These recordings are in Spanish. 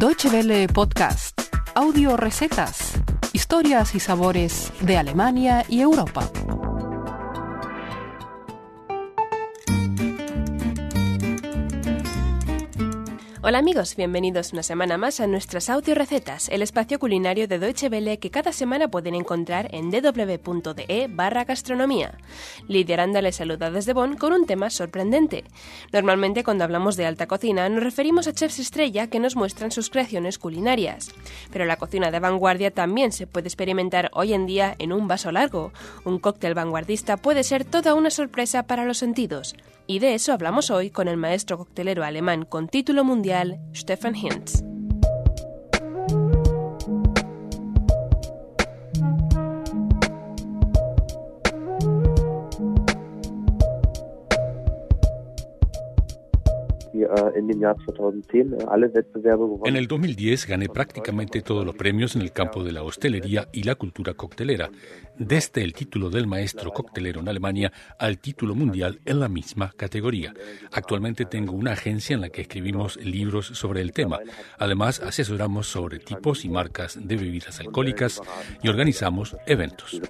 Deutsche Welle Podcast, audio recetas, historias y sabores de Alemania y Europa. Hola amigos, bienvenidos una semana más a nuestras audio recetas, el espacio culinario de Deutsche Welle que cada semana pueden encontrar en www.de barra gastronomía. Lidia Aranda les saluda desde Bonn con un tema sorprendente. Normalmente cuando hablamos de alta cocina nos referimos a chefs estrella que nos muestran sus creaciones culinarias. Pero la cocina de vanguardia también se puede experimentar hoy en día en un vaso largo. Un cóctel vanguardista puede ser toda una sorpresa para los sentidos. Y de eso hablamos hoy con el maestro coctelero alemán con título mundial, Stefan Hintz. En el 2010 gané prácticamente todos los premios en el campo de la hostelería y la cultura coctelera, desde el título del maestro coctelero en Alemania al título mundial en la misma categoría. Actualmente tengo una agencia en la que escribimos libros sobre el tema. Además, asesoramos sobre tipos y marcas de bebidas alcohólicas y organizamos eventos.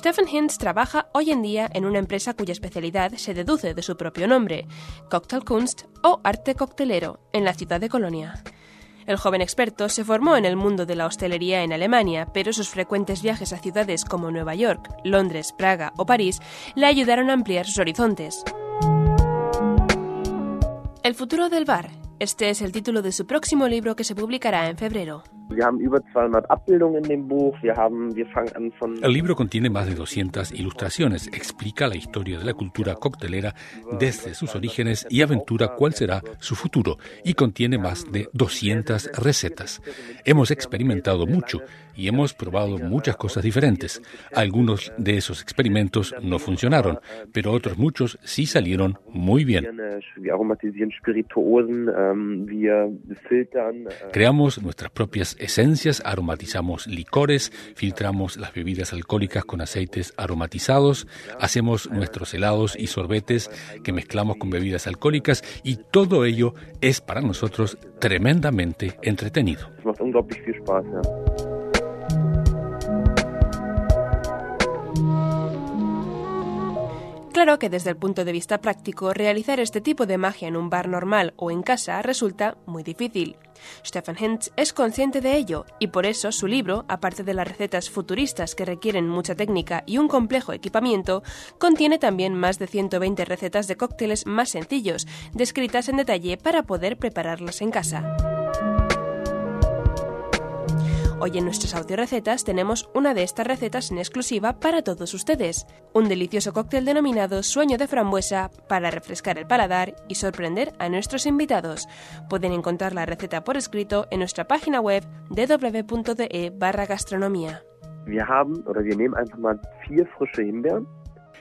Stephen Hintz trabaja hoy en día en una empresa cuya especialidad se deduce de su propio nombre, Cocktailkunst o arte coctelero, en la ciudad de Colonia. El joven experto se formó en el mundo de la hostelería en Alemania, pero sus frecuentes viajes a ciudades como Nueva York, Londres, Praga o París le ayudaron a ampliar sus horizontes. El futuro del bar. Este es el título de su próximo libro que se publicará en febrero. El libro contiene más de 200 ilustraciones, explica la historia de la cultura coctelera desde sus orígenes y aventura cuál será su futuro, y contiene más de 200 recetas. Hemos experimentado mucho y hemos probado muchas cosas diferentes. Algunos de esos experimentos no funcionaron, pero otros muchos sí salieron muy bien. Creamos nuestras propias esencias, aromatizamos licores, filtramos las bebidas alcohólicas con aceites aromatizados, hacemos nuestros helados y sorbetes que mezclamos con bebidas alcohólicas y todo ello es para nosotros tremendamente entretenido. Que desde el punto de vista práctico, realizar este tipo de magia en un bar normal o en casa resulta muy difícil. Stefan Hentz es consciente de ello y por eso su libro, aparte de las recetas futuristas que requieren mucha técnica y un complejo equipamiento, contiene también más de 120 recetas de cócteles más sencillos, descritas en detalle para poder prepararlas en casa. Hoy en nuestras audiorecetas tenemos una de estas recetas en exclusiva para todos ustedes. Un delicioso cóctel denominado Sueño de frambuesa para refrescar el paladar y sorprender a nuestros invitados. Pueden encontrar la receta por escrito en nuestra página web www.de barra frische Himbeeren.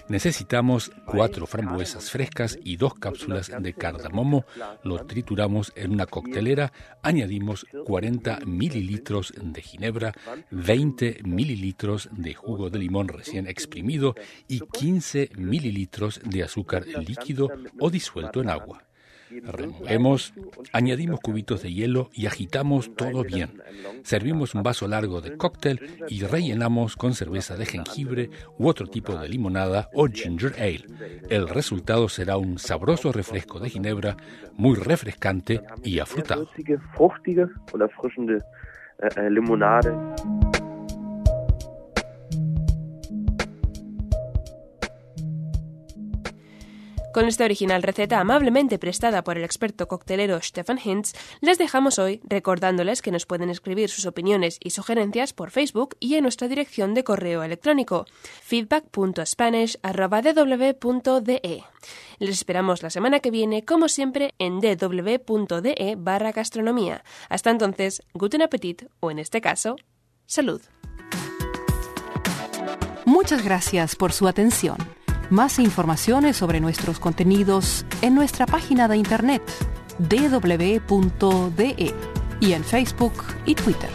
Necesitamos cuatro frambuesas frescas y dos cápsulas de cardamomo. Lo trituramos en una coctelera. Añadimos 40 mililitros de ginebra, 20 mililitros de jugo de limón recién exprimido y 15 mililitros de azúcar líquido o disuelto en agua. Removemos, añadimos cubitos de hielo y agitamos todo bien. Servimos un vaso largo de cóctel y rellenamos con cerveza de jengibre u otro tipo de limonada o ginger ale. El resultado será un sabroso refresco de ginebra, muy refrescante y afrutado. Con esta original receta amablemente prestada por el experto coctelero Stefan Hintz, les dejamos hoy recordándoles que nos pueden escribir sus opiniones y sugerencias por Facebook y en nuestra dirección de correo electrónico feedback.spanish.dw.de. Les esperamos la semana que viene, como siempre, en dw.de barra gastronomía. Hasta entonces, guten appetit o en este caso, salud. Muchas gracias por su atención. Más informaciones sobre nuestros contenidos en nuestra página de internet www.de y en Facebook y Twitter.